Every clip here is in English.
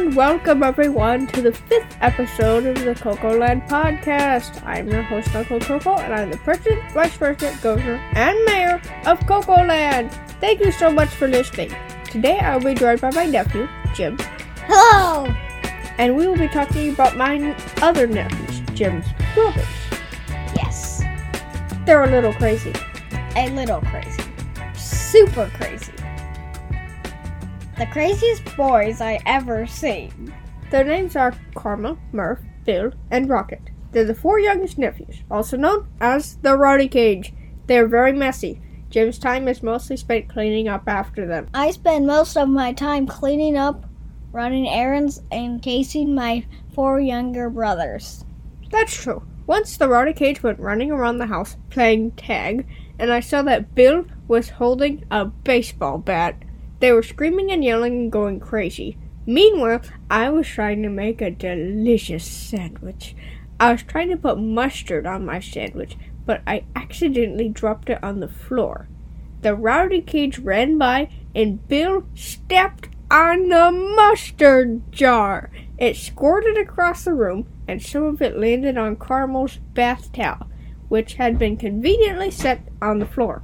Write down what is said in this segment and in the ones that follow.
And welcome everyone to the fifth episode of the Coco Land podcast. I'm your host, Uncle Coco, and I'm the president, vice president, governor, and mayor of Coco Land. Thank you so much for listening. Today I'll be joined by my nephew, Jim, Hello! and we will be talking about my other nephews, Jim's brothers. Yes, They're a little crazy. a little crazy. Super crazy. The craziest boys I ever seen. Their names are Karma, Murph, Bill, and Rocket. They're the four youngest nephews, also known as the Rowdy Cage. They are very messy. Jim's time is mostly spent cleaning up after them. I spend most of my time cleaning up, running errands, and chasing my four younger brothers. That's true. Once the Rowdy Cage went running around the house playing tag, and I saw that Bill was holding a baseball bat. They were screaming and yelling and going crazy. Meanwhile, I was trying to make a delicious sandwich. I was trying to put mustard on my sandwich, but I accidentally dropped it on the floor. The Rowdy Cage ran by, and Bill stepped on the mustard jar. It squirted across the room, and some of it landed on Carmel's bath towel, which had been conveniently set on the floor.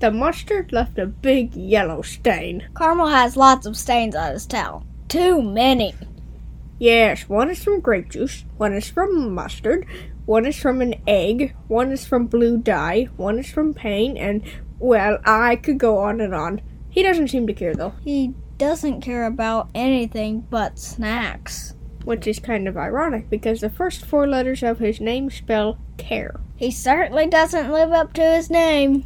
The mustard left a big yellow stain. Carmel has lots of stains on his towel. Too many. Yes, one is from grape juice, one is from mustard, one is from an egg, one is from blue dye, one is from paint, and, well, I could go on and on. He doesn't seem to care, though, He doesn't care about anything but snacks. which is kind of ironic because the first four letters of his name spell care. He certainly doesn't live up to his name.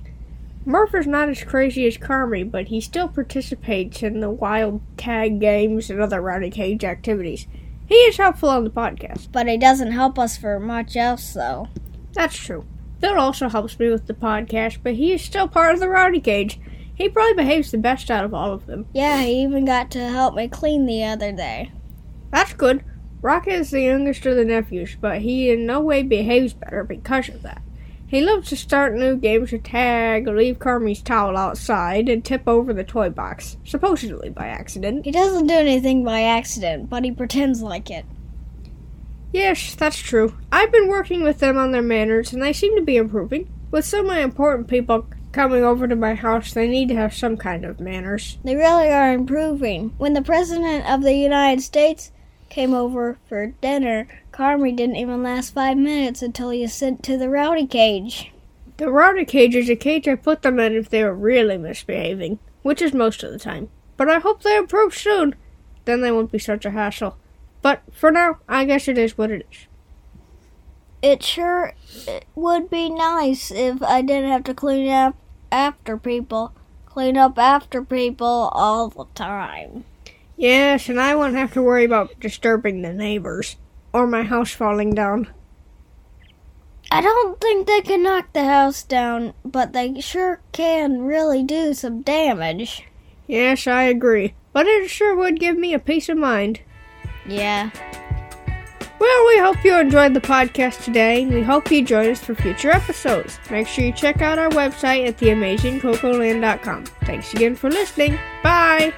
Murph is not as crazy as Carmy, but he still participates in the wild tag games and other Rowdy Cage activities. He is helpful on the podcast. But he doesn't help us for much else, though. That's true. Bill also helps me with the podcast, but he is still part of the Rowdy Cage. He probably behaves the best out of all of them. Yeah, he even got to help me clean the other day. That's good. Rocket is the youngest of the nephews, but he in no way behaves better because of that. He loves to start new games of tag, or leave Carmy's towel outside, and tip over the toy box, supposedly by accident. He doesn't do anything by accident, but he pretends like it. Yes, that's true. I've been working with them on their manners, and they seem to be improving. With so many important people coming over to my house, they need to have some kind of manners. They really are improving. When the President of the United States came over for dinner, Carmy didn't even last five minutes until he was sent to the rowdy cage. The Rowdy Cage is a cage I put them in if they were really misbehaving, which is most of the time. But I hope they improve soon. Then they won't be such a hassle. But for now, I guess it is what it is. It sure would be nice if I didn't have to clean up after people. Clean up after people all the time. Yes, and I won't have to worry about disturbing the neighbors or my house falling down. I don't think they can knock the house down, but they sure can really do some damage. Yes, I agree. But it sure would give me a peace of mind. Yeah. Well, we hope you enjoyed the podcast today, and we hope you join us for future episodes. Make sure you check out our website at theamazingcocoland.com. Thanks again for listening. Bye!